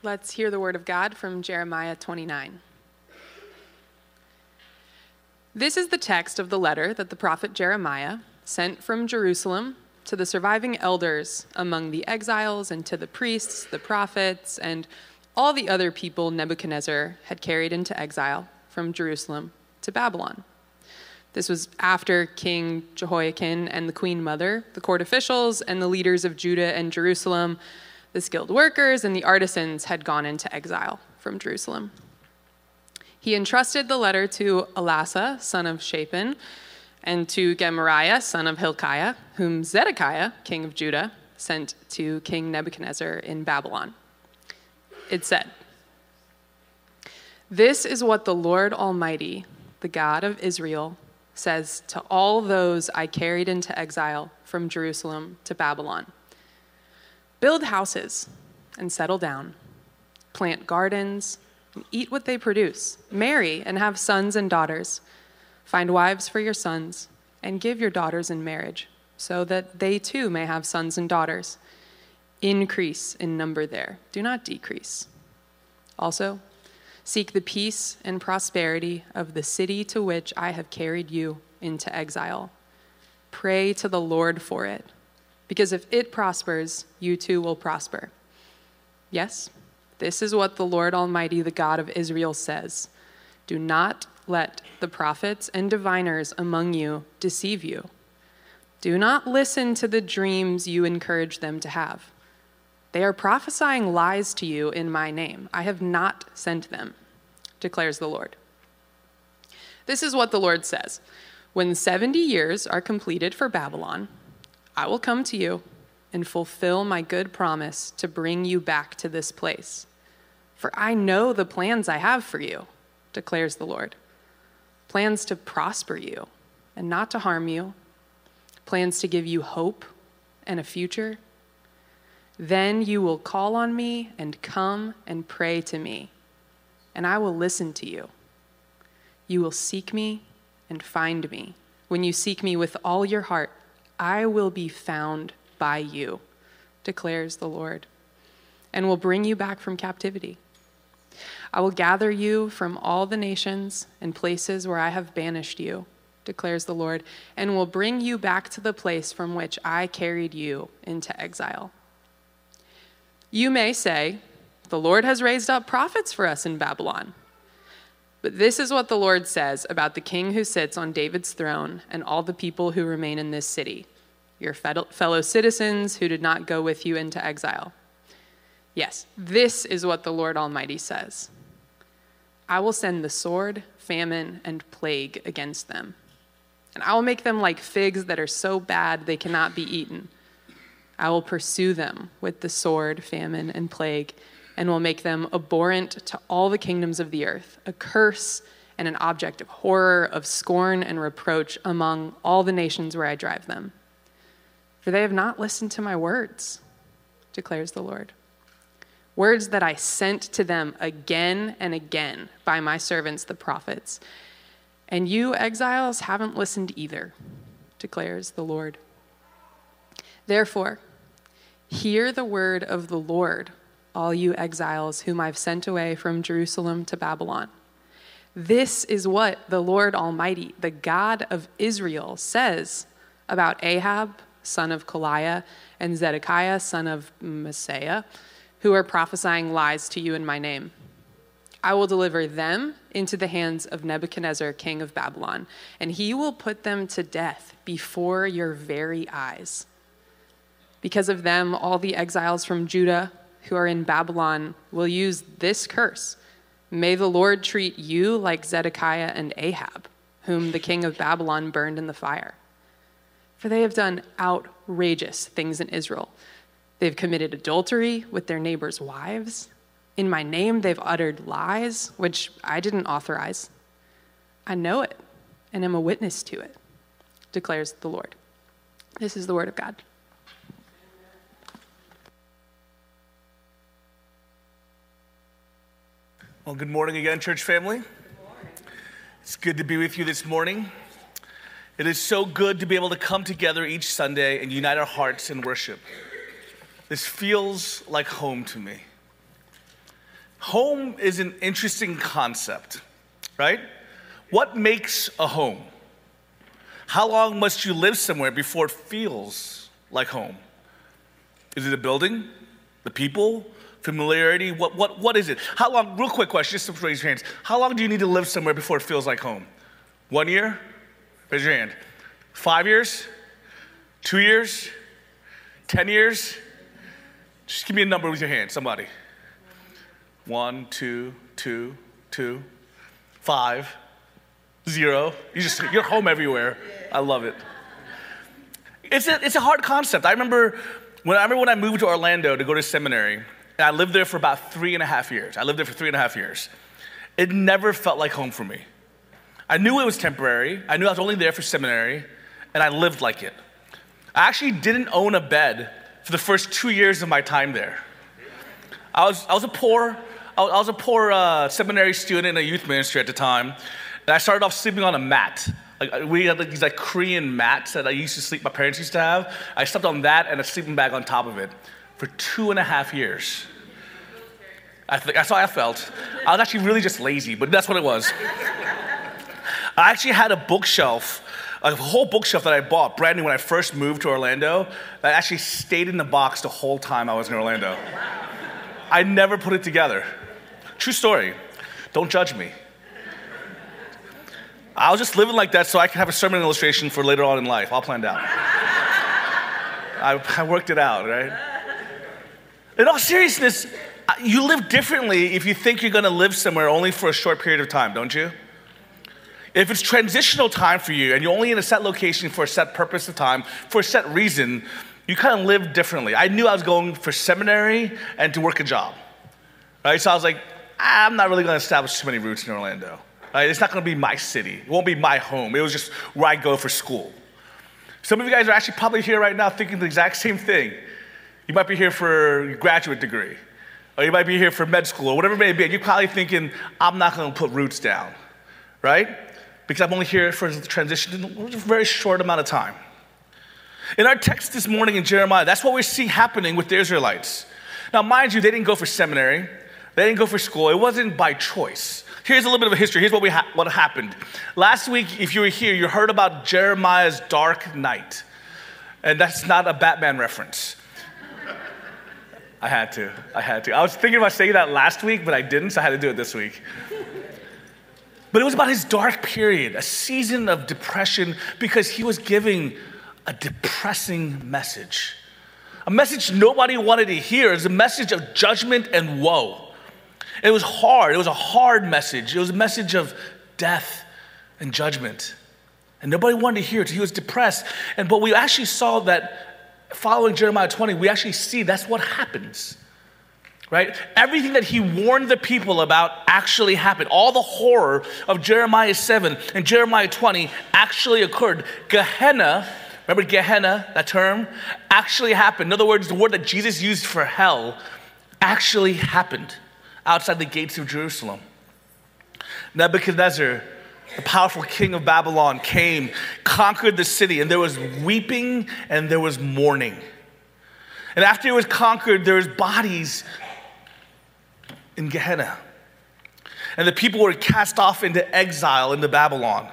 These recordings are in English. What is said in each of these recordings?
Let's hear the word of God from Jeremiah 29. This is the text of the letter that the prophet Jeremiah sent from Jerusalem to the surviving elders among the exiles and to the priests, the prophets, and all the other people Nebuchadnezzar had carried into exile from Jerusalem to Babylon. This was after King Jehoiachin and the queen mother, the court officials, and the leaders of Judah and Jerusalem the skilled workers and the artisans had gone into exile from Jerusalem. He entrusted the letter to Elasah, son of Shaphan, and to Gemariah, son of Hilkiah, whom Zedekiah, king of Judah, sent to King Nebuchadnezzar in Babylon. It said, This is what the Lord Almighty, the God of Israel, says to all those I carried into exile from Jerusalem to Babylon Build houses and settle down. Plant gardens and eat what they produce. Marry and have sons and daughters. Find wives for your sons and give your daughters in marriage, so that they too may have sons and daughters. Increase in number there, do not decrease. Also, seek the peace and prosperity of the city to which I have carried you into exile. Pray to the Lord for it because if it prospers, you too will prosper. Yes, this is what the Lord Almighty, the God of Israel, says Do not let the prophets and diviners among you deceive you. Do not listen to the dreams you encourage them to have. They are prophesying lies to you in my name. I have not sent them, declares the Lord. This is what the Lord says When 70 years are completed for Babylon, I will come to you and fulfill my good promise to bring you back to this place. For I know the plans I have for you, declares the Lord plans to prosper you and not to harm you, plans to give you hope and a future. Then you will call on me and come and pray to me, and I will listen to you. You will seek me and find me when you seek me with all your heart. I will be found by you, declares the Lord, and will bring you back from captivity. I will gather you from all the nations and places where I have banished you, declares the Lord, and will bring you back to the place from which I carried you into exile. You may say, The Lord has raised up prophets for us in Babylon. But this is what the Lord says about the king who sits on David's throne and all the people who remain in this city, your fellow citizens who did not go with you into exile. Yes, this is what the Lord Almighty says I will send the sword, famine, and plague against them. And I will make them like figs that are so bad they cannot be eaten. I will pursue them with the sword, famine, and plague and will make them abhorrent to all the kingdoms of the earth, a curse and an object of horror, of scorn and reproach among all the nations where I drive them. For they have not listened to my words, declares the Lord. Words that I sent to them again and again by my servants, the prophets. And you, exiles, haven't listened either, declares the Lord. Therefore, hear the word of the Lord all you exiles whom I've sent away from Jerusalem to Babylon. This is what the Lord Almighty, the God of Israel, says about Ahab, son of Kolaiah, and Zedekiah, son of Maaseiah, who are prophesying lies to you in my name. I will deliver them into the hands of Nebuchadnezzar, king of Babylon, and he will put them to death before your very eyes. Because of them, all the exiles from Judah who are in Babylon will use this curse May the Lord treat you like Zedekiah and Ahab, whom the king of Babylon burned in the fire. For they have done outrageous things in Israel. They've committed adultery with their neighbors' wives. In my name, they've uttered lies, which I didn't authorize. I know it and am a witness to it, declares the Lord. This is the word of God. Well, good morning again, church family. It's good to be with you this morning. It is so good to be able to come together each Sunday and unite our hearts in worship. This feels like home to me. home is an interesting concept, right? What makes a home? How long must you live somewhere before it feels like home? Is it a building? The people? Familiarity? What, what, what is it? How long, real quick question, just to raise your hands. How long do you need to live somewhere before it feels like home? One year? Raise your hand. Five years? Two years? Ten years? Just give me a number with your hand, somebody. One, two, two, two, five, zero. You just you're home everywhere. I love it. It's a, it's a hard concept. I remember when I remember when I moved to Orlando to go to seminary, and I lived there for about three and a half years. I lived there for three and a half years. It never felt like home for me. I knew it was temporary. I knew I was only there for seminary, and I lived like it. I actually didn't own a bed for the first two years of my time there. I was, I was a poor, I was a poor uh, seminary student in a youth ministry at the time, and I started off sleeping on a mat. Like uh, we had like these like Korean mats that I used to sleep. My parents used to have. I slept on that and a sleeping bag on top of it for two and a half years. I think that's how I felt. I was actually really just lazy, but that's what it was. I actually had a bookshelf a whole bookshelf that I bought brand new when I first moved to Orlando that actually stayed in the box the whole time I was in Orlando. I never put it together. True story. Don't judge me. I was just living like that so I could have a sermon illustration for later on in life, all planned out. I, I worked it out, right? In all seriousness, uh, you live differently if you think you're gonna live somewhere only for a short period of time, don't you? If it's transitional time for you and you're only in a set location for a set purpose of time, for a set reason, you kind of live differently. I knew I was going for seminary and to work a job. Right? So I was like, I'm not really going to establish too many roots in Orlando. Right? It's not going to be my city. It won't be my home. It was just where I go for school. Some of you guys are actually probably here right now thinking the exact same thing. You might be here for a graduate degree, or you might be here for med school, or whatever it may be. You're probably thinking, I'm not going to put roots down, right? because I'm only here for the transition in a very short amount of time. In our text this morning in Jeremiah, that's what we see happening with the Israelites. Now, mind you, they didn't go for seminary, they didn't go for school, it wasn't by choice. Here's a little bit of a history. Here's what, we ha- what happened. Last week, if you were here, you heard about Jeremiah's dark night. And that's not a Batman reference. I had to. I had to. I was thinking about saying that last week, but I didn't, so I had to do it this week. But it was about his dark period, a season of depression, because he was giving a depressing message. A message nobody wanted to hear. It was a message of judgment and woe. It was hard. It was a hard message. It was a message of death and judgment. And nobody wanted to hear it. He was depressed. And but we actually saw that following Jeremiah 20, we actually see that's what happens right? Everything that he warned the people about actually happened. All the horror of Jeremiah 7 and Jeremiah 20 actually occurred. Gehenna, remember Gehenna, that term, actually happened. In other words, the word that Jesus used for hell actually happened outside the gates of Jerusalem. Nebuchadnezzar, the powerful king of Babylon, came, conquered the city, and there was weeping and there was mourning. And after it was conquered, there was bodies in Gehenna. And the people were cast off into exile into Babylon.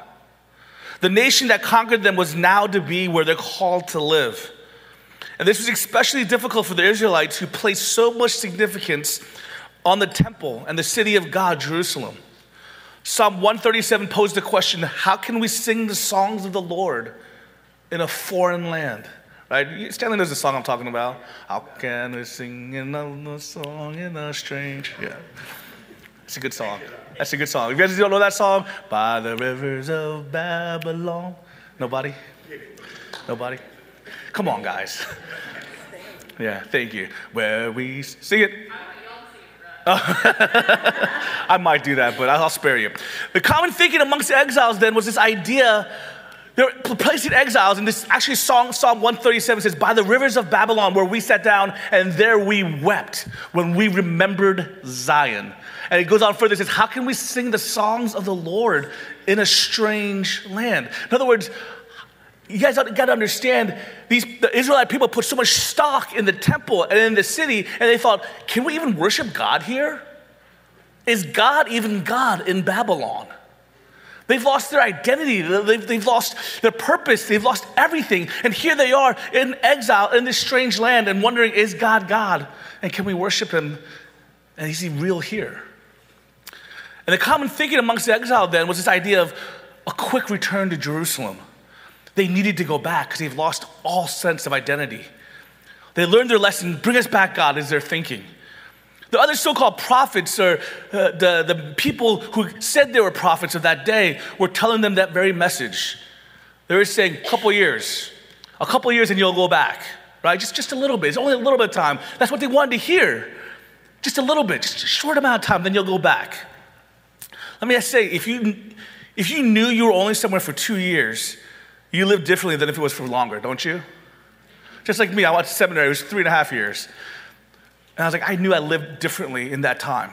The nation that conquered them was now to be where they're called to live. And this was especially difficult for the Israelites who placed so much significance on the temple and the city of God, Jerusalem. Psalm 137 posed the question how can we sing the songs of the Lord in a foreign land? Right? Stanley knows the song I'm talking about. How can we sing another song in a strange? Yeah. It's a good song. That's a good song. If you guys don't know that song, by the rivers of Babylon. Nobody? Nobody? Come on, guys. Yeah, thank you. Where we sing it. I might do that, but I'll spare you. The common thinking amongst the exiles then was this idea they're placed in exiles, and this actually Psalm, Psalm 137 says, By the rivers of Babylon, where we sat down, and there we wept when we remembered Zion. And it goes on further, it says, How can we sing the songs of the Lord in a strange land? In other words, you guys got to understand, these the Israelite people put so much stock in the temple and in the city, and they thought, can we even worship God here? Is God even God in Babylon? They've lost their identity. They've, they've, lost their purpose. They've lost everything. And here they are in exile in this strange land and wondering, is God God? And can we worship him? And is he real here? And the common thinking amongst the exile then was this idea of a quick return to Jerusalem. They needed to go back because they've lost all sense of identity. They learned their lesson. Bring us back, God, is their thinking. The other so called prophets, or uh, the, the people who said they were prophets of that day, were telling them that very message. They were saying, a couple years, a couple years, and you'll go back, right? Just, just a little bit. It's only a little bit of time. That's what they wanted to hear. Just a little bit, just a short amount of time, then you'll go back. Let me just say, if you, if you knew you were only somewhere for two years, you live differently than if it was for longer, don't you? Just like me, I went to seminary, it was three and a half years. And I was like, I knew I lived differently in that time.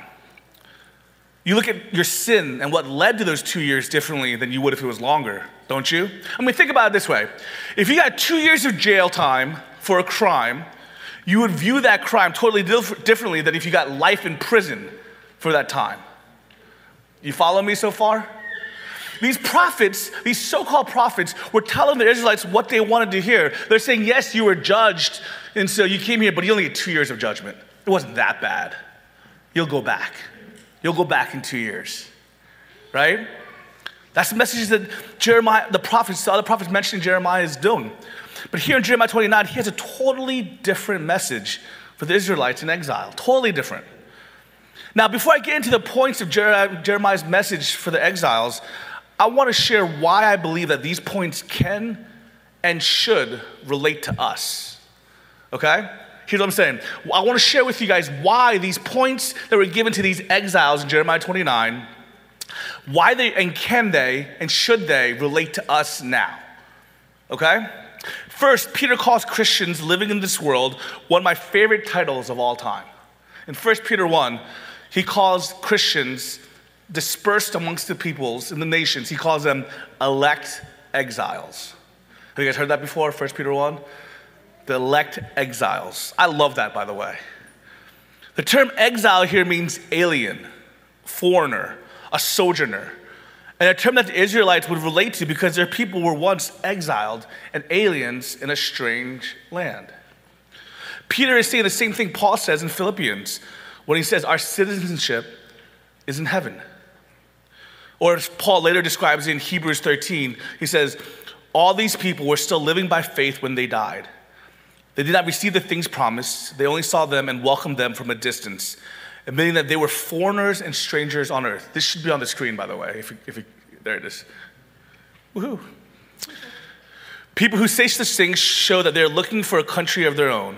You look at your sin and what led to those two years differently than you would if it was longer, don't you? I mean, think about it this way if you got two years of jail time for a crime, you would view that crime totally diff- differently than if you got life in prison for that time. You follow me so far? These prophets, these so called prophets, were telling the Israelites what they wanted to hear. They're saying, Yes, you were judged, and so you came here, but you only get two years of judgment. It wasn't that bad. You'll go back. You'll go back in two years. Right? That's the message that Jeremiah, the prophets, the other prophets mentioning Jeremiah is doing. But here in Jeremiah 29, he has a totally different message for the Israelites in exile. Totally different. Now, before I get into the points of Jeremiah's message for the exiles, I want to share why I believe that these points can and should relate to us. Okay? Here's what I'm saying. I want to share with you guys why these points that were given to these exiles in Jeremiah 29, why they and can they and should they relate to us now. Okay? First, Peter calls Christians living in this world one of my favorite titles of all time. In 1 Peter 1, he calls Christians dispersed amongst the peoples in the nations, he calls them elect exiles. Have you guys heard that before? 1 Peter 1? the elect exiles. I love that, by the way. The term exile here means alien, foreigner, a sojourner, and a term that the Israelites would relate to because their people were once exiled and aliens in a strange land. Peter is saying the same thing Paul says in Philippians when he says, Our citizenship is in heaven. Or as Paul later describes in Hebrews 13, he says, All these people were still living by faith when they died. They did not receive the things promised, they only saw them and welcomed them from a distance, admitting that they were foreigners and strangers on earth. This should be on the screen, by the way. If, if there it is. Woohoo. People who say such things show that they're looking for a country of their own.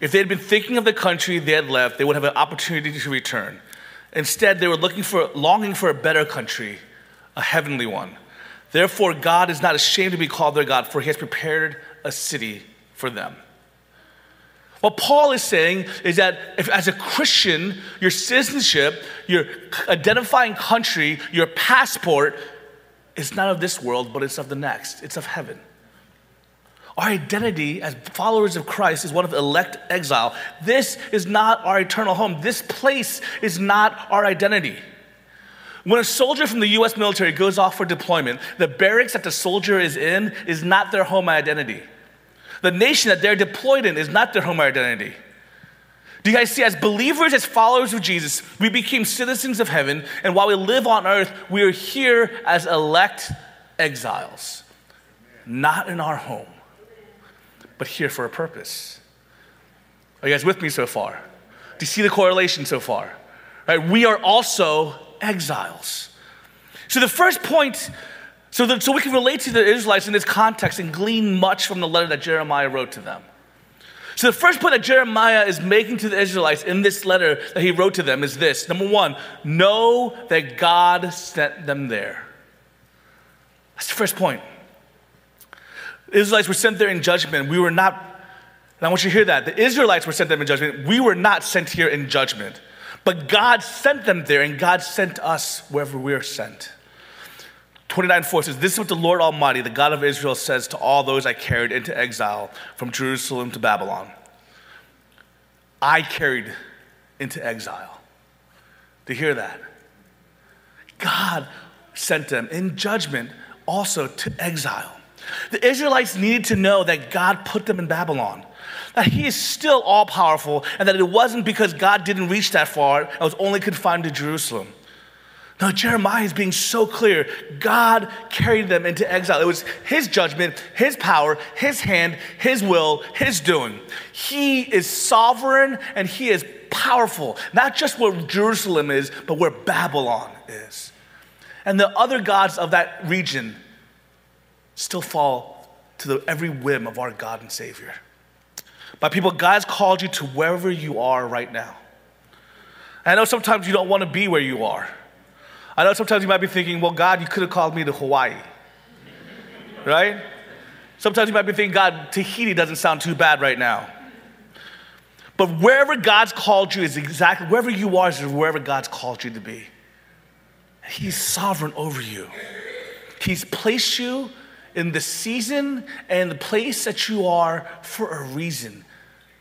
If they had been thinking of the country they had left, they would have an opportunity to return. Instead, they were looking for, longing for a better country, a heavenly one. Therefore, God is not ashamed to be called their God, for he has prepared a city for them. What Paul is saying is that if, as a Christian, your citizenship, your identifying country, your passport is not of this world, but it's of the next, it's of heaven. Our identity as followers of Christ is one of elect exile. This is not our eternal home. This place is not our identity. When a soldier from the US military goes off for deployment, the barracks that the soldier is in is not their home identity. The nation that they're deployed in is not their home identity. Do you guys see, as believers, as followers of Jesus, we became citizens of heaven, and while we live on earth, we are here as elect exiles, not in our home, but here for a purpose. Are you guys with me so far? Do you see the correlation so far? Right? We are also exiles. So the first point so, that, so we can relate to the Israelites in this context and glean much from the letter that Jeremiah wrote to them. So, the first point that Jeremiah is making to the Israelites in this letter that he wrote to them is this number one, know that God sent them there. That's the first point. The Israelites were sent there in judgment. We were not, and I want you to hear that. The Israelites were sent there in judgment. We were not sent here in judgment. But God sent them there, and God sent us wherever we are sent. 29 4 says, This is what the Lord Almighty, the God of Israel, says to all those I carried into exile from Jerusalem to Babylon. I carried into exile. to hear that. God sent them in judgment also to exile. The Israelites needed to know that God put them in Babylon, that He is still all powerful, and that it wasn't because God didn't reach that far, it was only confined to Jerusalem. No, Jeremiah is being so clear. God carried them into exile. It was his judgment, his power, his hand, his will, his doing. He is sovereign and he is powerful, not just where Jerusalem is, but where Babylon is. And the other gods of that region still fall to the, every whim of our God and Savior. My people, God's called you to wherever you are right now. I know sometimes you don't want to be where you are. I know sometimes you might be thinking, well, God, you could have called me to Hawaii. right? Sometimes you might be thinking, God, Tahiti doesn't sound too bad right now. But wherever God's called you is exactly, wherever you are is wherever God's called you to be. He's sovereign over you. He's placed you in the season and the place that you are for a reason.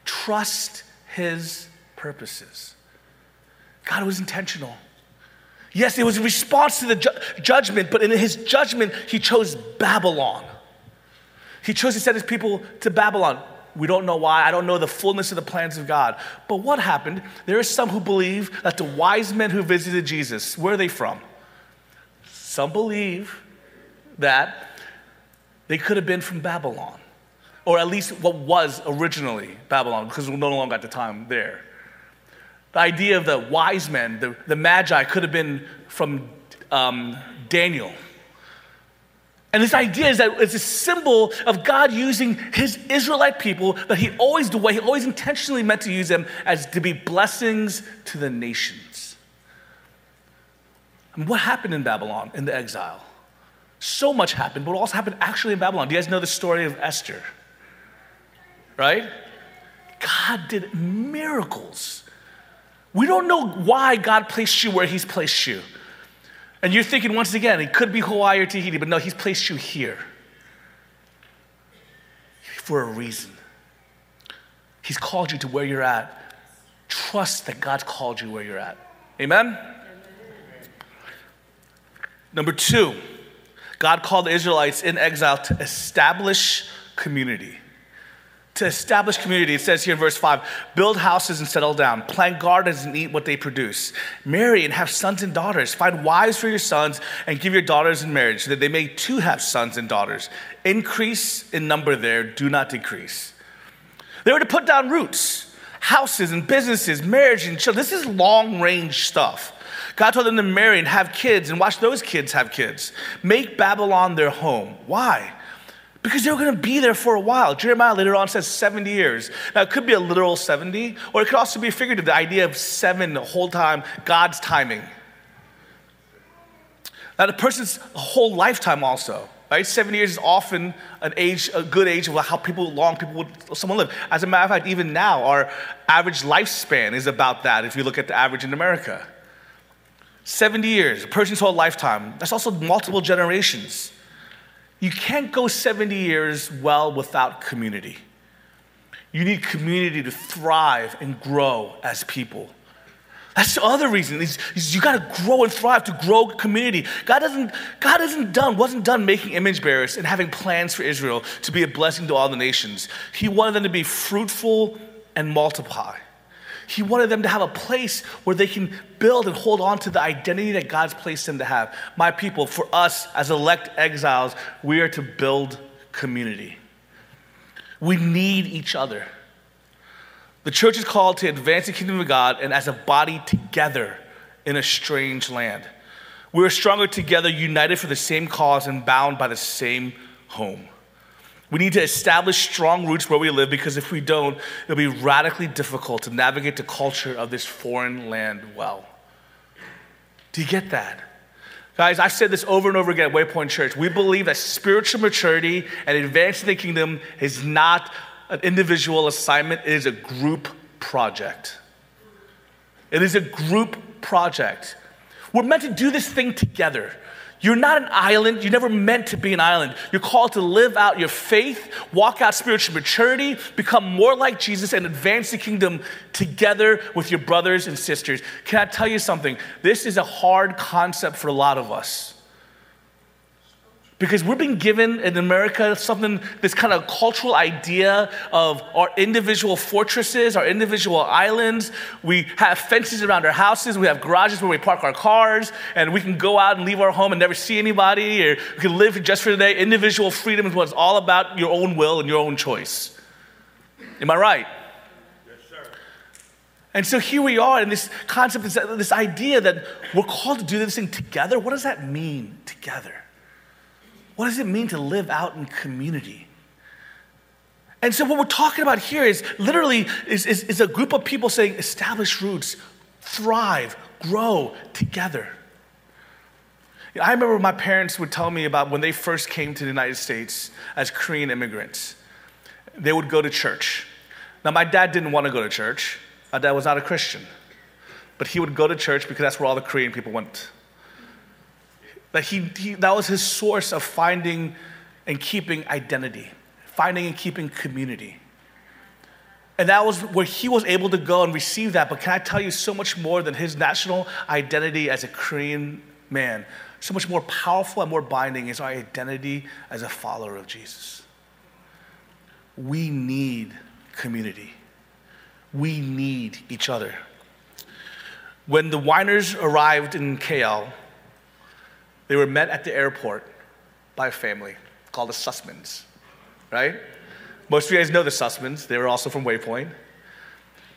Trust His purposes. God was intentional. Yes, it was a response to the ju- judgment, but in his judgment, he chose Babylon. He chose to send his people to Babylon. We don't know why. I don't know the fullness of the plans of God. But what happened? There are some who believe that the wise men who visited Jesus, where are they from? Some believe that they could have been from Babylon, or at least what was originally Babylon, because we're no longer at the time there. The idea of the wise men, the, the magi, could have been from um, Daniel. And this idea is that it's a symbol of God using his Israelite people that he always, the way he always intentionally meant to use them as to be blessings to the nations. And what happened in Babylon in the exile? So much happened, but what also happened actually in Babylon? Do you guys know the story of Esther? Right? God did miracles. We don't know why God placed you where he's placed you. And you're thinking, once again, it could be Hawaii or Tahiti, but no, He's placed you here for a reason. He's called you to where you're at. Trust that God's called you where you're at. Amen? Number two, God called the Israelites in exile to establish community to establish community. It says here in verse 5 build houses and settle down, plant gardens and eat what they produce, marry and have sons and daughters, find wives for your sons and give your daughters in marriage, so that they may too have sons and daughters. Increase in number there, do not decrease. They were to put down roots, houses and businesses, marriage and children. This is long range stuff. God told them to marry and have kids and watch those kids have kids. Make Babylon their home. Why? because they were going to be there for a while. Jeremiah later on says 70 years. Now, it could be a literal 70, or it could also be figurative, the idea of seven the whole time, God's timing. Now, the person's whole lifetime also, right? 70 years is often an age, a good age of how people, long people would, someone live. As a matter of fact, even now, our average lifespan is about that if you look at the average in America. 70 years, a person's whole lifetime. That's also multiple generations. You can't go 70 years well without community. You need community to thrive and grow as people. That's the other reason. Is, is you got to grow and thrive to grow community. God doesn't. God isn't done. Wasn't done making image bearers and having plans for Israel to be a blessing to all the nations. He wanted them to be fruitful and multiply. He wanted them to have a place where they can build and hold on to the identity that God's placed them to have. My people, for us as elect exiles, we are to build community. We need each other. The church is called to advance the kingdom of God and as a body together in a strange land. We are stronger together, united for the same cause, and bound by the same home. We need to establish strong roots where we live because if we don't, it'll be radically difficult to navigate the culture of this foreign land well. Do you get that? Guys, I've said this over and over again at Waypoint Church. We believe that spiritual maturity and advancing the kingdom is not an individual assignment, it is a group project. It is a group project. We're meant to do this thing together. You're not an island. You're never meant to be an island. You're called to live out your faith, walk out spiritual maturity, become more like Jesus, and advance the kingdom together with your brothers and sisters. Can I tell you something? This is a hard concept for a lot of us. Because we're being given in America something, this kind of cultural idea of our individual fortresses, our individual islands. We have fences around our houses, we have garages where we park our cars, and we can go out and leave our home and never see anybody, or we can live just for the day. Individual freedom is what it's all about your own will and your own choice. Am I right? Yes sir. And so here we are in this concept, this idea that we're called to do this thing together. What does that mean, together? What does it mean to live out in community? And so what we're talking about here is literally is, is, is a group of people saying establish roots, thrive, grow together. I remember my parents would tell me about when they first came to the United States as Korean immigrants. They would go to church. Now, my dad didn't want to go to church. My dad was not a Christian. But he would go to church because that's where all the Korean people went. That, he, he, that was his source of finding and keeping identity, finding and keeping community. And that was where he was able to go and receive that. But can I tell you so much more than his national identity as a Korean man? So much more powerful and more binding is our identity as a follower of Jesus. We need community. We need each other. When the Winers arrived in KL, they were met at the airport by a family called the Sussmans, right? Most of you guys know the Sussmans. They were also from Waypoint.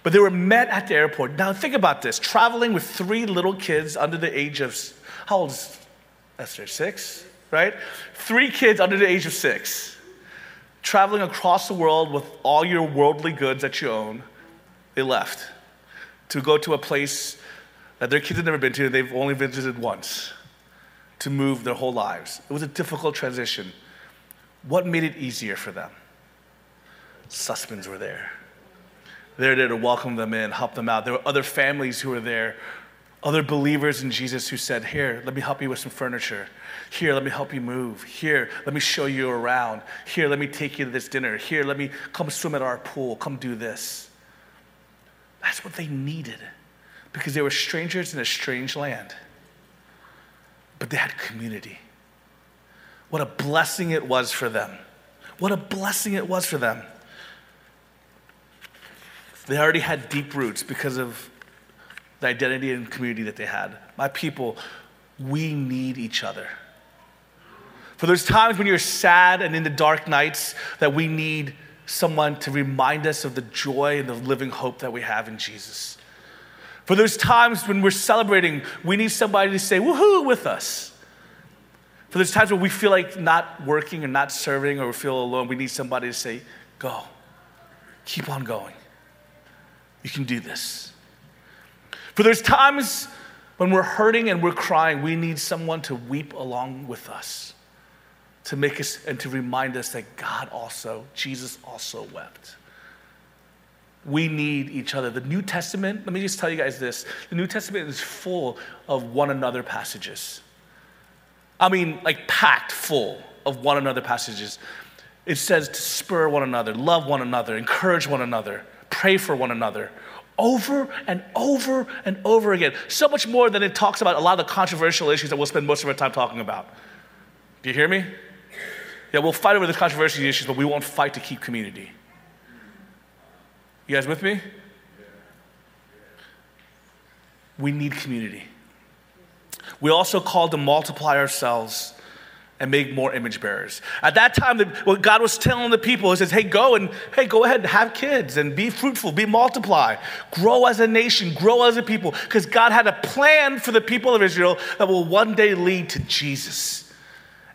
But they were met at the airport. Now, think about this traveling with three little kids under the age of, how old is Esther? Six, right? Three kids under the age of six, traveling across the world with all your worldly goods that you own. They left to go to a place that their kids had never been to, they've only visited once to move their whole lives. It was a difficult transition. What made it easier for them? Sussmans were there. They're there to welcome them in, help them out. There were other families who were there, other believers in Jesus who said, Here, let me help you with some furniture. Here, let me help you move. Here, let me show you around. Here, let me take you to this dinner. Here, let me come swim at our pool. Come do this. That's what they needed because they were strangers in a strange land but they had community. What a blessing it was for them. What a blessing it was for them. They already had deep roots because of the identity and community that they had. My people, we need each other. For those times when you're sad and in the dark nights, that we need someone to remind us of the joy and the living hope that we have in Jesus. For those times when we're celebrating, we need somebody to say, woohoo, with us. For those times when we feel like not working or not serving or we feel alone, we need somebody to say, go. Keep on going. You can do this. For those times when we're hurting and we're crying, we need someone to weep along with us, to make us and to remind us that God also, Jesus also wept we need each other. The New Testament, let me just tell you guys this the New Testament is full of one another passages. I mean, like packed full of one another passages. It says to spur one another, love one another, encourage one another, pray for one another. Over and over and over again. So much more than it talks about a lot of the controversial issues that we'll spend most of our time talking about. Do you hear me? Yeah, we'll fight over the controversial issues, but we won't fight to keep community. You guys with me? We need community. We also called to multiply ourselves and make more image bearers. At that time, what God was telling the people, He says, hey, go and, hey, go ahead and have kids and be fruitful, be multiply, grow as a nation, grow as a people, because God had a plan for the people of Israel that will one day lead to Jesus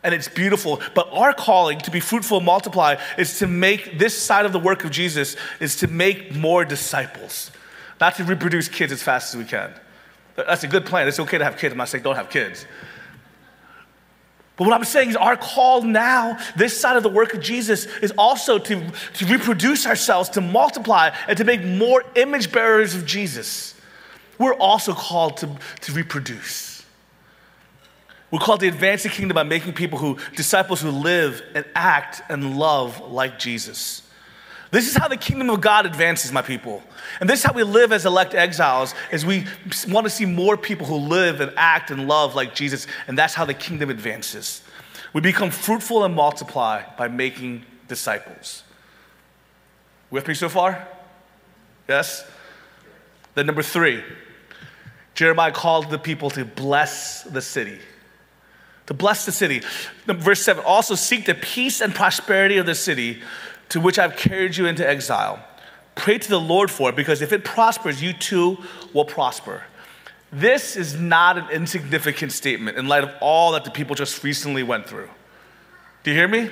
and it's beautiful. But our calling to be fruitful and multiply is to make this side of the work of Jesus is to make more disciples, not to reproduce kids as fast as we can. That's a good plan. It's okay to have kids. I'm not saying don't have kids. But what I'm saying is, our call now, this side of the work of Jesus, is also to, to reproduce ourselves, to multiply, and to make more image bearers of Jesus. We're also called to, to reproduce. We're called to advance the kingdom by making people who, disciples who live and act and love like Jesus. This is how the kingdom of God advances, my people. And this is how we live as elect exiles, is we want to see more people who live and act and love like Jesus, and that's how the kingdom advances. We become fruitful and multiply by making disciples. With me so far? Yes? Then number three, Jeremiah called the people to bless the city to bless the city. Verse 7 also seek the peace and prosperity of the city to which I've carried you into exile. Pray to the Lord for it, because if it prospers, you too will prosper. This is not an insignificant statement in light of all that the people just recently went through. Do you hear me?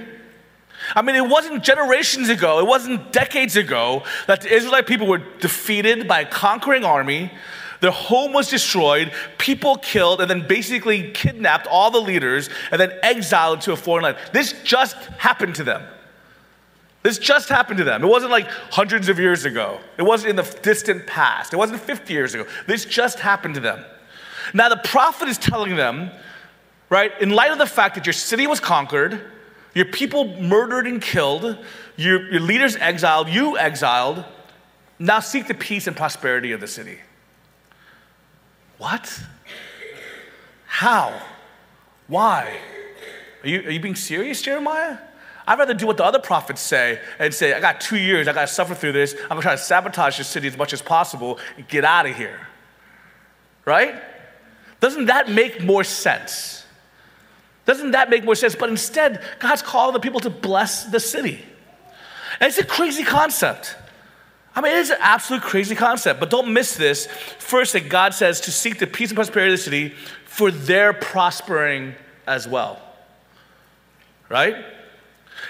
I mean, it wasn't generations ago, it wasn't decades ago that the Israelite people were defeated by a conquering army their home was destroyed, people killed, and then basically kidnapped all the leaders and then exiled to a foreign land. This just happened to them. This just happened to them. It wasn't like hundreds of years ago. It wasn't in the distant past. It wasn't 50 years ago. This just happened to them. Now, the prophet is telling them, right, in light of the fact that your city was conquered, your people murdered and killed, your, your leaders exiled, you exiled, now seek the peace and prosperity of the city. What? How? Why? Are you, are you being serious, Jeremiah? I'd rather do what the other prophets say and say, I got two years, I got to suffer through this. I'm going to try to sabotage the city as much as possible and get out of here. Right? Doesn't that make more sense? Doesn't that make more sense? But instead, God's calling the people to bless the city. And it's a crazy concept. I mean, it is an absolute crazy concept, but don't miss this. First, that God says to seek the peace and prosperity of the city for their prospering as well. Right?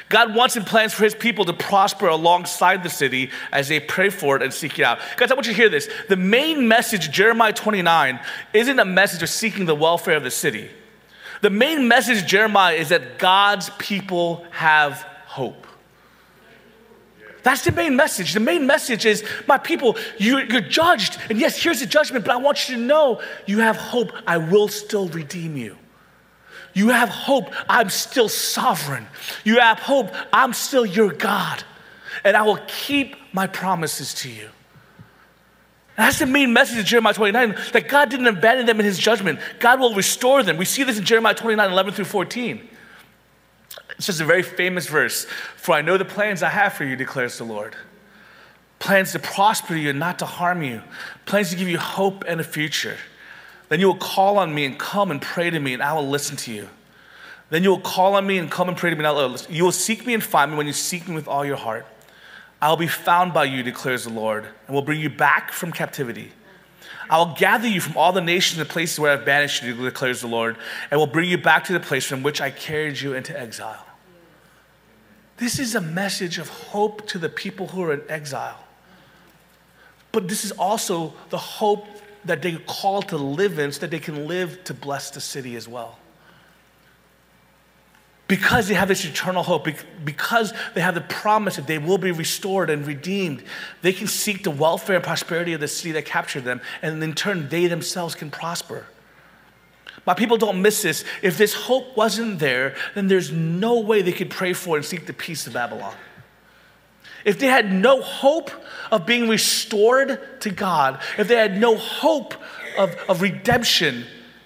God wants and plans for his people to prosper alongside the city as they pray for it and seek it out. Guys, I want you to hear this. The main message, Jeremiah 29, isn't a message of seeking the welfare of the city. The main message, Jeremiah, is that God's people have hope. That's the main message. The main message is, my people, you, you're judged. And yes, here's the judgment, but I want you to know you have hope. I will still redeem you. You have hope. I'm still sovereign. You have hope. I'm still your God. And I will keep my promises to you. That's the main message of Jeremiah 29 that God didn't abandon them in his judgment. God will restore them. We see this in Jeremiah 29 11 through 14. It's just a very famous verse. For I know the plans I have for you, declares the Lord. Plans to prosper you and not to harm you, plans to give you hope and a future. Then you will call on me and come and pray to me, and I will listen to you. Then you will call on me and come and pray to me, and I will listen. You will seek me and find me when you seek me with all your heart. I will be found by you, declares the Lord, and will bring you back from captivity. I will gather you from all the nations and places where I've banished you, declares the Lord, and will bring you back to the place from which I carried you into exile. This is a message of hope to the people who are in exile. But this is also the hope that they're called to live in so that they can live to bless the city as well. Because they have this eternal hope, because they have the promise that they will be restored and redeemed, they can seek the welfare and prosperity of the city that captured them, and in turn, they themselves can prosper. My people don't miss this. If this hope wasn't there, then there's no way they could pray for and seek the peace of Babylon. If they had no hope of being restored to God, if they had no hope of, of redemption,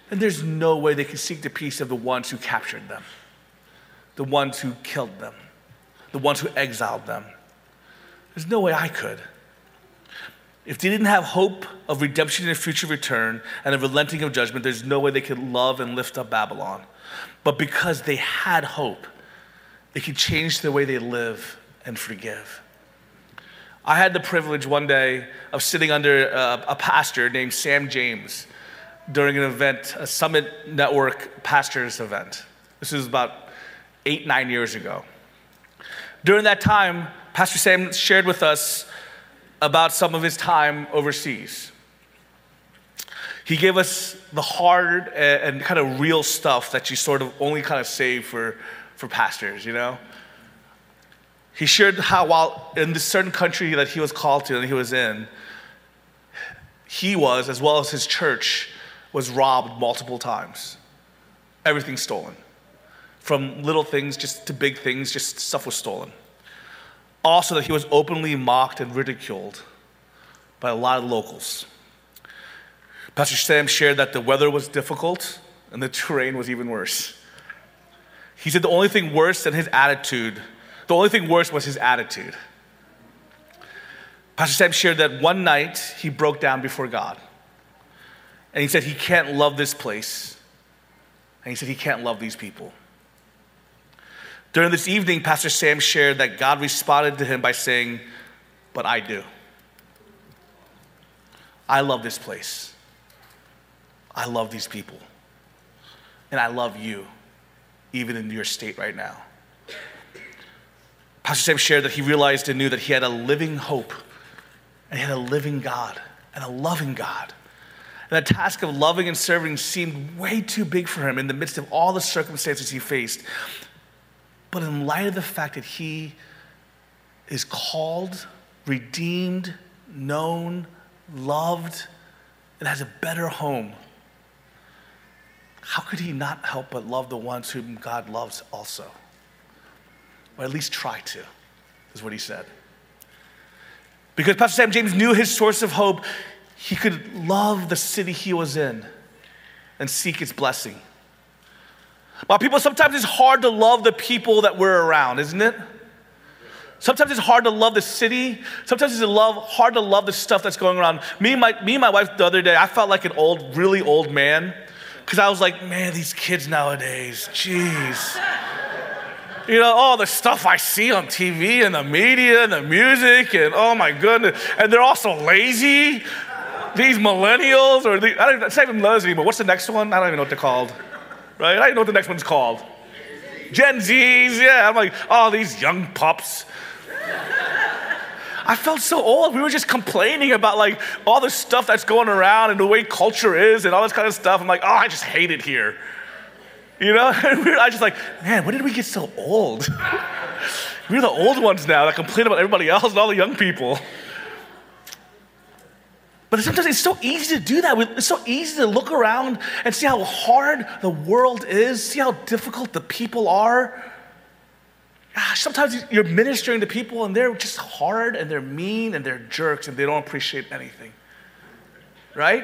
then there's no way they could seek the peace of the ones who captured them, the ones who killed them, the ones who exiled them. There's no way I could. If they didn't have hope of redemption and a future return and a relenting of judgment, there's no way they could love and lift up Babylon. But because they had hope, they could change the way they live and forgive. I had the privilege one day of sitting under a, a pastor named Sam James during an event, a Summit Network pastors event. This was about eight, nine years ago. During that time, Pastor Sam shared with us about some of his time overseas. He gave us the hard eh, and kind of real stuff that you sort of only kind of save for, for pastors, you know? He shared how, while in this certain country that he was called to and he was in, he was, as well as his church, was robbed multiple times. everything stolen. From little things just to big things, just stuff was stolen. Also, that he was openly mocked and ridiculed by a lot of locals. Pastor Sam shared that the weather was difficult and the terrain was even worse. He said the only thing worse than his attitude, the only thing worse was his attitude. Pastor Sam shared that one night he broke down before God. And he said he can't love this place. And he said he can't love these people. During this evening, Pastor Sam shared that God responded to him by saying, But I do. I love this place. I love these people. And I love you, even in your state right now. Pastor Sam shared that he realized and knew that he had a living hope, and he had a living God, and a loving God. And the task of loving and serving seemed way too big for him in the midst of all the circumstances he faced. But in light of the fact that he is called, redeemed, known, loved, and has a better home, how could he not help but love the ones whom God loves also? Or at least try to, is what he said. Because Pastor Sam James knew his source of hope, he could love the city he was in and seek its blessing. While people, sometimes it's hard to love the people that we're around, isn't it? Sometimes it's hard to love the city. Sometimes it's love, hard to love the stuff that's going around. Me and, my, me and my wife the other day, I felt like an old, really old man because I was like, man, these kids nowadays, jeez. You know, all the stuff I see on TV and the media and the music, and oh my goodness. And they're also lazy. These millennials, or the, I don't, it's not even lazy anymore. What's the next one? I don't even know what they're called. Right? I don't know what the next one's called. Gen Zs, yeah. I'm like, oh, these young pups. I felt so old. We were just complaining about like all the stuff that's going around and the way culture is and all this kind of stuff. I'm like, oh, I just hate it here. You know? And we were, I just like, man, when did we get so old? we're the old ones now that complain about everybody else and all the young people. But sometimes it's so easy to do that. It's so easy to look around and see how hard the world is, see how difficult the people are. Sometimes you're ministering to people and they're just hard and they're mean and they're jerks and they don't appreciate anything. Right?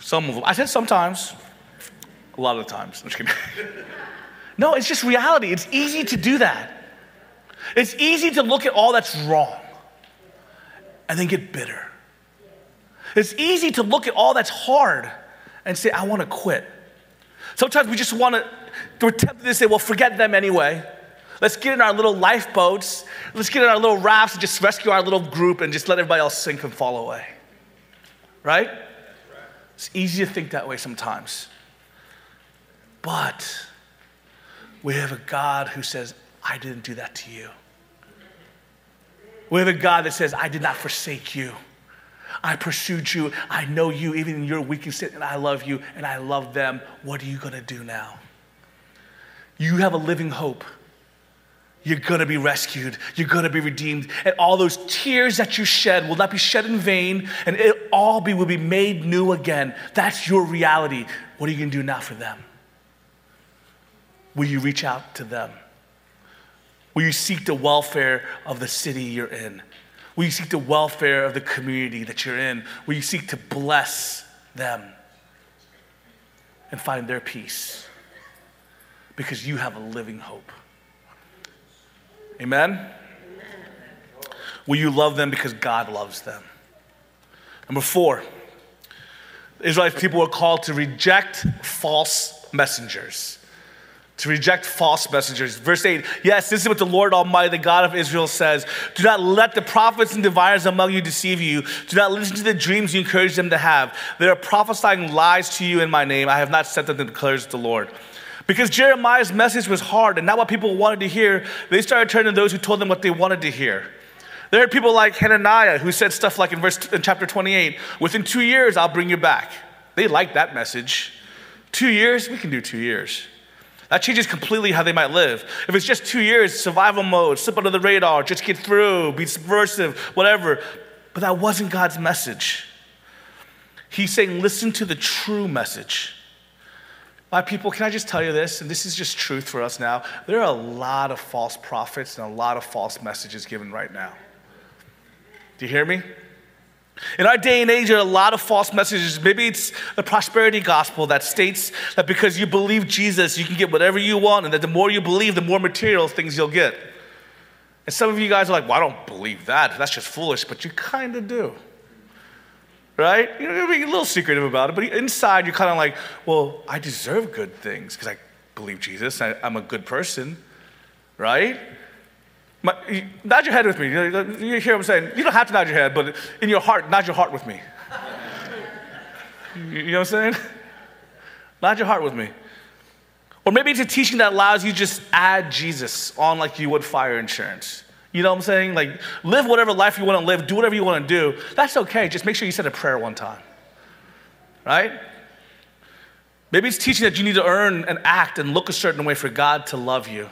Some of them. I said sometimes, a lot of times. No, it's just reality. It's easy to do that. It's easy to look at all that's wrong and then get bitter. It's easy to look at all that's hard and say, I want to quit. Sometimes we just want to we're tempted to say, well, forget them anyway. Let's get in our little lifeboats. Let's get in our little rafts and just rescue our little group and just let everybody else sink and fall away. Right? It's easy to think that way sometimes. But we have a God who says, I didn't do that to you. We have a God that says, I did not forsake you. I pursued you. I know you, even in your weakest and I love you, and I love them. What are you going to do now? You have a living hope. You're gonna be rescued. You're gonna be redeemed. And all those tears that you shed will not be shed in vain, and it all be, will be made new again. That's your reality. What are you gonna do now for them? Will you reach out to them? Will you seek the welfare of the city you're in? Will you seek the welfare of the community that you're in? Will you seek to bless them and find their peace? because you have a living hope. Amen? Will you love them because God loves them? Number four, Israelite people were called to reject false messengers. To reject false messengers. Verse 8, yes, this is what the Lord Almighty, the God of Israel, says. Do not let the prophets and diviners among you deceive you. Do not listen to the dreams you encourage them to have. They are prophesying lies to you in my name. I have not sent them, declares the Lord. Because Jeremiah's message was hard and not what people wanted to hear, they started turning to those who told them what they wanted to hear. There are people like Hananiah who said stuff like in verse in chapter 28, within two years I'll bring you back. They liked that message. Two years, we can do two years. That changes completely how they might live. If it's just two years, survival mode, slip under the radar, just get through, be subversive, whatever. But that wasn't God's message. He's saying, listen to the true message. My people, can I just tell you this? And this is just truth for us now. There are a lot of false prophets and a lot of false messages given right now. Do you hear me? In our day and age, there are a lot of false messages. Maybe it's the prosperity gospel that states that because you believe Jesus, you can get whatever you want, and that the more you believe, the more material things you'll get. And some of you guys are like, well, I don't believe that. That's just foolish, but you kind of do. Right? You're being a little secretive about it, but inside you're kind of like, well, I deserve good things because I believe Jesus. I, I'm a good person. Right? My, nod your head with me. You hear what I'm saying? You don't have to nod your head, but in your heart, nod your heart with me. You know what I'm saying? Nod your heart with me. Or maybe it's a teaching that allows you just add Jesus on like you would fire insurance. You know what I'm saying? Like, live whatever life you want to live, do whatever you want to do. That's okay. Just make sure you said a prayer one time. Right? Maybe it's teaching that you need to earn and act and look a certain way for God to love you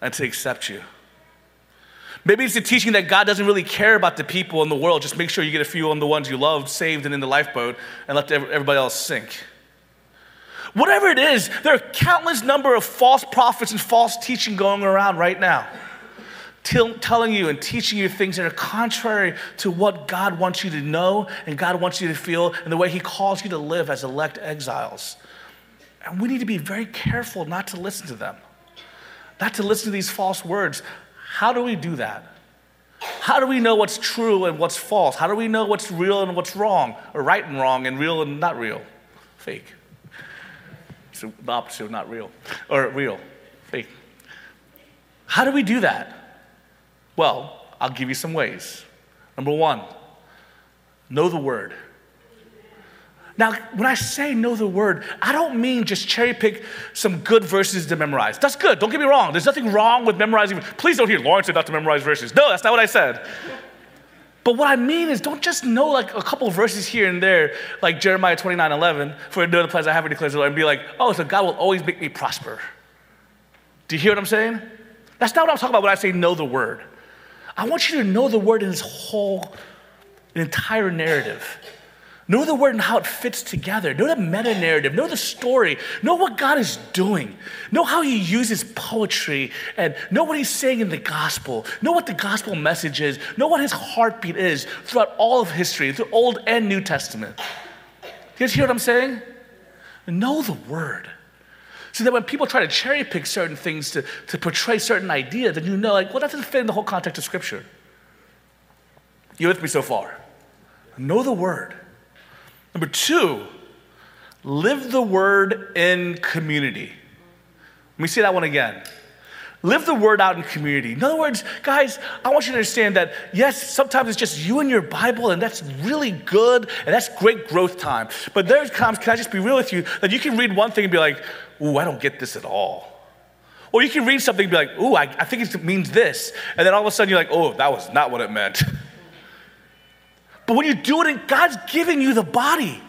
and to accept you. Maybe it's the teaching that God doesn't really care about the people in the world. Just make sure you get a few on the ones you love saved and in the lifeboat and let everybody else sink. Whatever it is, there are countless number of false prophets and false teaching going around right now. telling you and teaching you things that are contrary to what God wants you to know and God wants you to feel and the way He calls you to live as elect exiles. And we need to be very careful not to listen to them, not to listen to these false words. How do we do that? How do we know what's true and what's false? How do we know what's real and what's wrong, or right and wrong, and real and not real? Fake. So the opposite of not real, or real, fake. How do we do that? Well, I'll give you some ways. Number one, know the word. Now, when I say know the word, I don't mean just cherry pick some good verses to memorize. That's good, don't get me wrong. There's nothing wrong with memorizing. Please don't hear Lawrence said not to memorize verses. No, that's not what I said. But what I mean is, don't just know like a couple verses here and there, like Jeremiah 29 11, for another place I have declares the Lord, and be like, oh, so God will always make me prosper. Do you hear what I'm saying? That's not what I'm talking about when I say know the word. I want you to know the word in this whole, entire narrative. Know the word and how it fits together. Know the meta narrative. Know the story. Know what God is doing. Know how He uses poetry and know what He's saying in the gospel. Know what the gospel message is. Know what His heartbeat is throughout all of history, through Old and New Testament. You guys hear what I'm saying? Know the word. So that when people try to cherry pick certain things to, to portray certain ideas, then you know, like, well, that doesn't fit in the whole context of Scripture. You with me so far? Know the word. Number two, live the word in community. Let me say that one again. Live the word out in community. In other words, guys, I want you to understand that yes, sometimes it's just you and your Bible, and that's really good, and that's great growth time. But there's times, can I just be real with you, that you can read one thing and be like, ooh, I don't get this at all. Or you can read something and be like, ooh, I, I think it means this. And then all of a sudden you're like, oh, that was not what it meant. But when you do it, and God's giving you the body.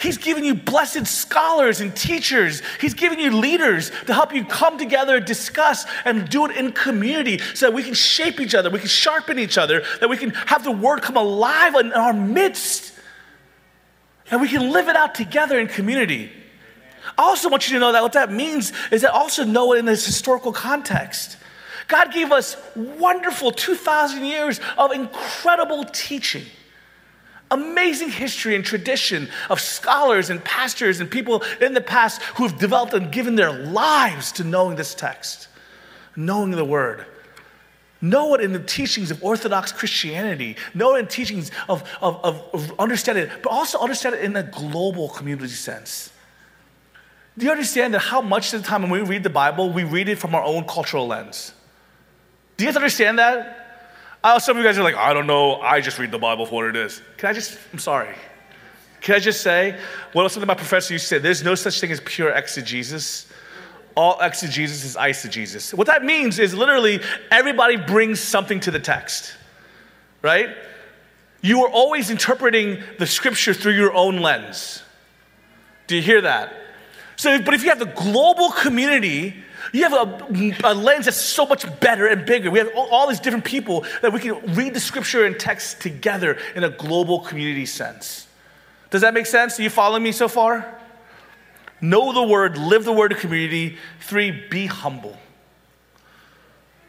He's giving you blessed scholars and teachers. He's giving you leaders to help you come together, discuss, and do it in community so that we can shape each other, we can sharpen each other, that we can have the word come alive in our midst, and we can live it out together in community. I also want you to know that what that means is that also know it in this historical context. God gave us wonderful 2,000 years of incredible teaching amazing history and tradition of scholars and pastors and people in the past who have developed and given their lives to knowing this text, knowing the word. Know it in the teachings of Orthodox Christianity, know it in teachings of, of, of, it, but also understand it in a global community sense. Do you understand that how much of the time when we read the Bible, we read it from our own cultural lens? Do you guys understand that? Uh, some of you guys are like, I don't know, I just read the Bible for what it is. Can I just, I'm sorry. Can I just say, what was something my professor used to say, there's no such thing as pure exegesis. All exegesis is eisegesis. What that means is literally everybody brings something to the text, right? You are always interpreting the scripture through your own lens. Do you hear that? So, but if you have the global community you have a, a, lens that's so much better and bigger. We have all, these different people that we can read the scripture and text together in a global community sense. Does that make sense? Are you following me so far? Know the word, live the word of community. Three, be humble.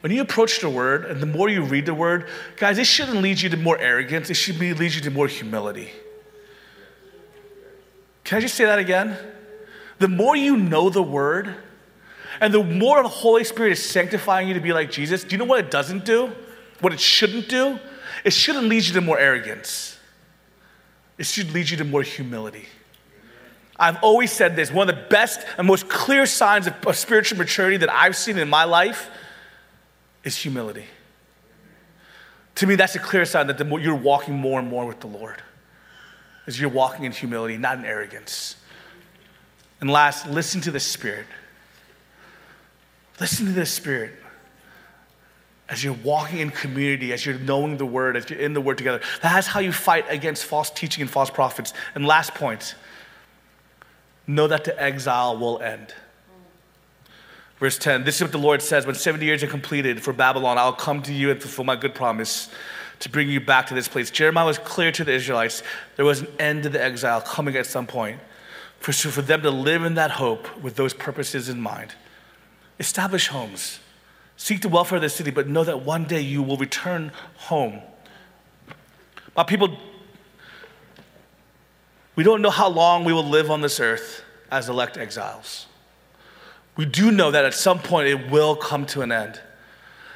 When you approach the word, and the more you read the word, guys, it shouldn't lead you to more arrogance, it should lead you to more humility. Can I just say that again? The more you know the word, and the more the Holy Spirit is sanctifying you to be like Jesus, do you know what it doesn't do? What it shouldn't do? It shouldn't lead you to more arrogance. It should lead you to more humility. I've always said this one of the best and most clear signs of, of spiritual maturity that I've seen in my life is humility. To me, that's a clear sign that the more you're walking more and more with the Lord, is you're walking in humility, not in arrogance. And last, listen to the Spirit. Listen to this Spirit as you're walking in community, as you're knowing the Word, as you're in the Word together. That's how you fight against false teaching and false prophets. And last point know that the exile will end. Verse 10 This is what the Lord says When 70 years are completed for Babylon, I'll come to you and fulfill my good promise to bring you back to this place. Jeremiah was clear to the Israelites there was an end to the exile coming at some point. For, for them to live in that hope with those purposes in mind, establish homes, seek the welfare of the city, but know that one day you will return home. My people, we don't know how long we will live on this earth as elect exiles we do know that at some point it will come to an end.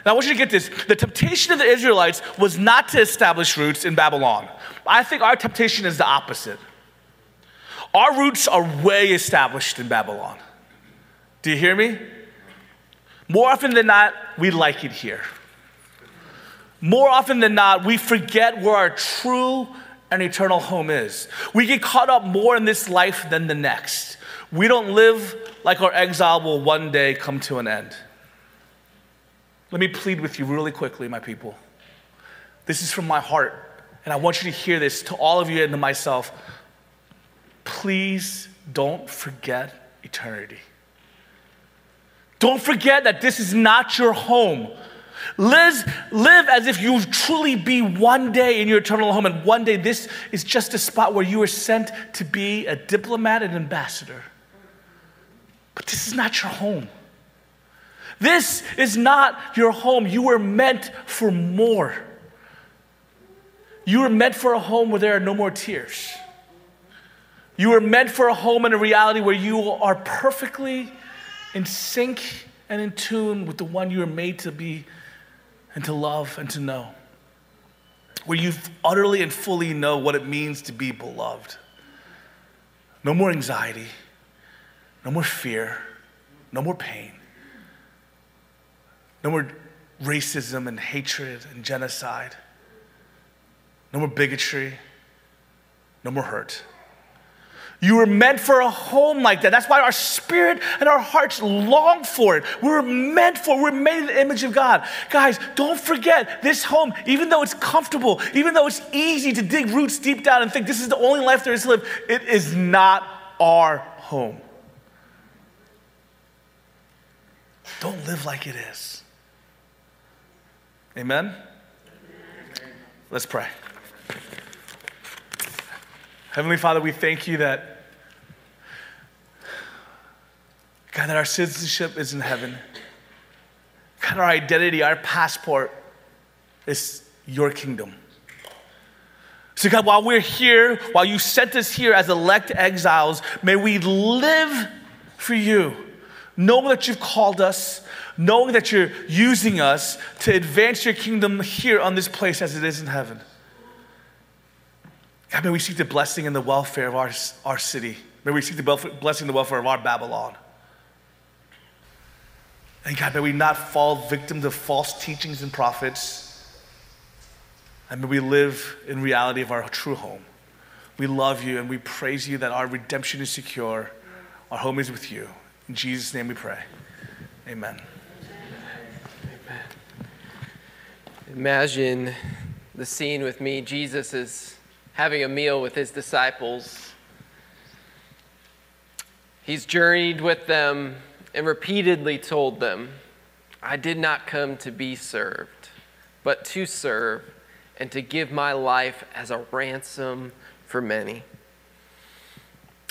Now, I want you to get this. The temptation of the Israelites was not to establish roots in Babylon. I think our temptation is the opposite. Our roots are way established in Babylon. Do you hear me? More often than not, we like it here. More often than not, we forget where our true and eternal home is. We get caught up more in this life than the next. We don't live like our exile will one day come to an end. Let me plead with you really quickly, my people. This is from my heart, and I want you to hear this to all of you and to myself. Please don't forget eternity. Don't forget that this is not your home. Liz, live as if you truly be one day in your eternal home, and one day this is just a spot where you are sent to be a diplomat and ambassador. But this is not your home. This is not your home. You were meant for more. You were meant for a home where there are no more tears. You were meant for a home and a reality where you are perfectly in sync and in tune with the one you were made to be and to love and to know. Where you utterly and fully know what it means to be beloved. No more anxiety no more fear. No more pain. No more racism and hatred and genocide. No more bigotry. No more hurt. You were meant for a home like that. That's why our spirit and our hearts long for it. We were meant for, we're made in the image of God. Guys, don't forget this home, even though it's comfortable, even though it's easy to dig roots deep down and think this is the only life there is to live, it is not our home. Don't live like it is. Amen? Let's pray. Heavenly Father, we thank you that, God, that our citizenship is in heaven. God, our identity, our passport is your kingdom. So, God, while we're here, while you sent us here as elect exiles, may we live for you knowing that you've called us, knowing that you're using us to advance your kingdom here on this place as it is in heaven. God, may we seek the blessing and the welfare of our, our city. May we seek the blessing and the welfare of our Babylon. And God, may we not fall victim to false teachings and prophets. And may we live in reality of our true home. We love you and we praise you that our redemption is secure. Our home is with you. In Jesus' name we pray. Amen. Amen. Imagine the scene with me. Jesus is having a meal with his disciples. He's journeyed with them and repeatedly told them, I did not come to be served, but to serve and to give my life as a ransom for many.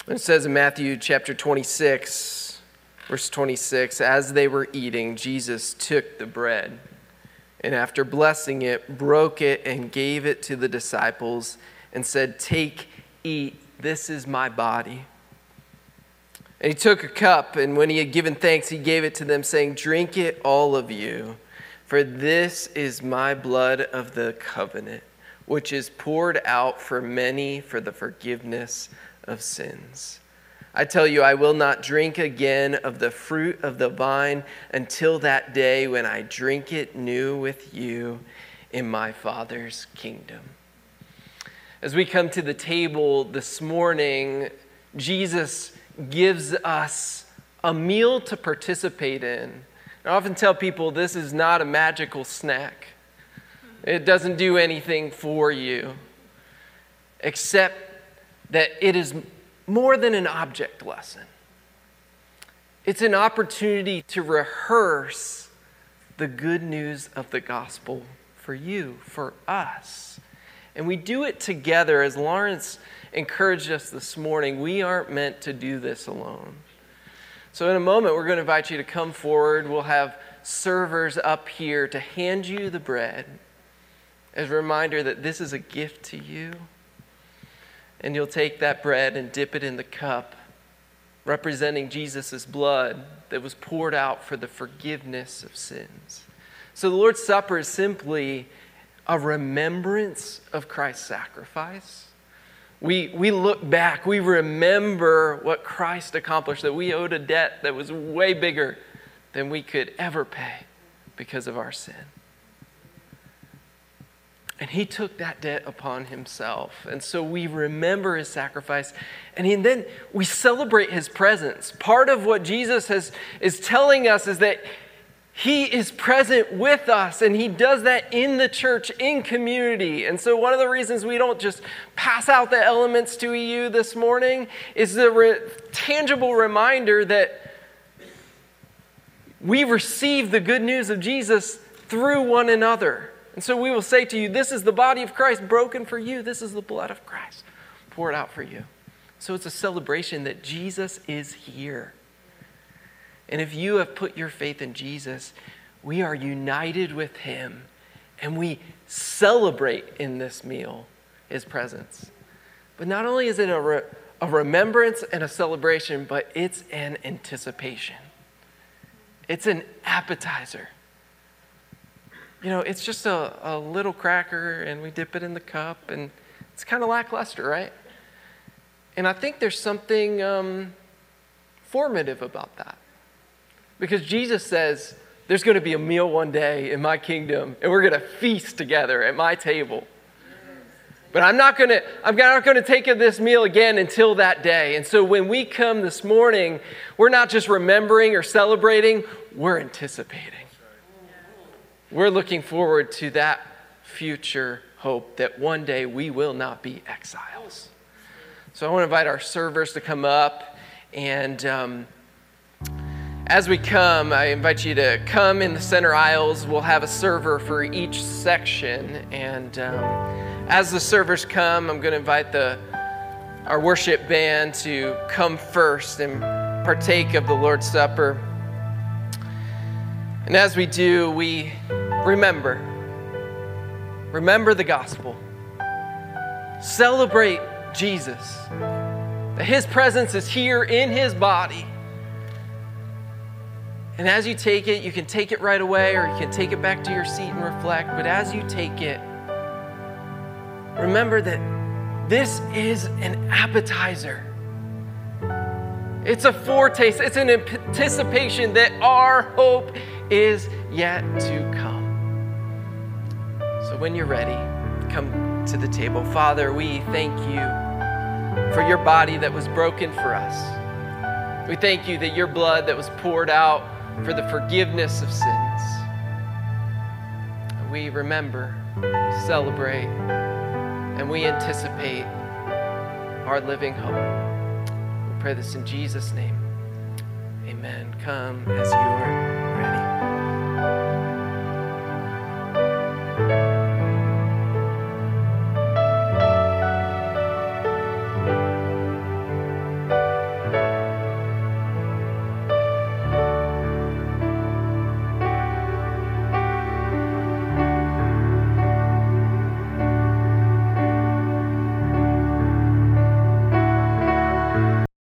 It says in Matthew chapter 26, verse 26 As they were eating, Jesus took the bread and after blessing it, broke it and gave it to the disciples and said, Take, eat, this is my body. And he took a cup, and when he had given thanks, he gave it to them, saying, Drink it, all of you, for this is my blood of the covenant, which is poured out for many for the forgiveness of sins. I tell you, I will not drink again of the fruit of the vine until that day when I drink it new with you in my Father's kingdom. As we come to the table this morning, Jesus gives us a meal to participate in. I often tell people this is not a magical snack, it doesn't do anything for you, except that it is more than an object lesson. It's an opportunity to rehearse the good news of the gospel for you, for us. And we do it together. As Lawrence encouraged us this morning, we aren't meant to do this alone. So, in a moment, we're going to invite you to come forward. We'll have servers up here to hand you the bread as a reminder that this is a gift to you and you'll take that bread and dip it in the cup, representing Jesus' blood that was poured out for the forgiveness of sins. So the Lord's Supper is simply a remembrance of Christ's sacrifice. We, we look back, we remember what Christ accomplished, that we owed a debt that was way bigger than we could ever pay because of our sin. And he took that debt upon himself. And so we remember his sacrifice. And, he, and then we celebrate his presence. Part of what Jesus has, is telling us is that he is present with us, and he does that in the church, in community. And so, one of the reasons we don't just pass out the elements to EU this morning is the re- tangible reminder that we receive the good news of Jesus through one another. And so we will say to you, This is the body of Christ broken for you. This is the blood of Christ poured out for you. So it's a celebration that Jesus is here. And if you have put your faith in Jesus, we are united with him and we celebrate in this meal his presence. But not only is it a, re- a remembrance and a celebration, but it's an anticipation, it's an appetizer. You know, it's just a, a little cracker and we dip it in the cup and it's kind of lackluster, right? And I think there's something um, formative about that. Because Jesus says, there's going to be a meal one day in my kingdom and we're going to feast together at my table. But I'm not going to I'm not going to take this meal again until that day. And so when we come this morning, we're not just remembering or celebrating, we're anticipating. We're looking forward to that future hope that one day we will not be exiles. So I want to invite our servers to come up. And um, as we come, I invite you to come in the center aisles. We'll have a server for each section. And um, as the servers come, I'm going to invite the, our worship band to come first and partake of the Lord's Supper. And as we do, we remember. Remember the gospel. Celebrate Jesus. That his presence is here in his body. And as you take it, you can take it right away or you can take it back to your seat and reflect. But as you take it, remember that this is an appetizer. It's a foretaste, it's an anticipation that our hope is yet to come. So when you're ready, come to the table. Father, we thank you for your body that was broken for us. We thank you that your blood that was poured out for the forgiveness of sins. We remember, celebrate, and we anticipate our living hope. We pray this in Jesus' name. Amen. Come as you are.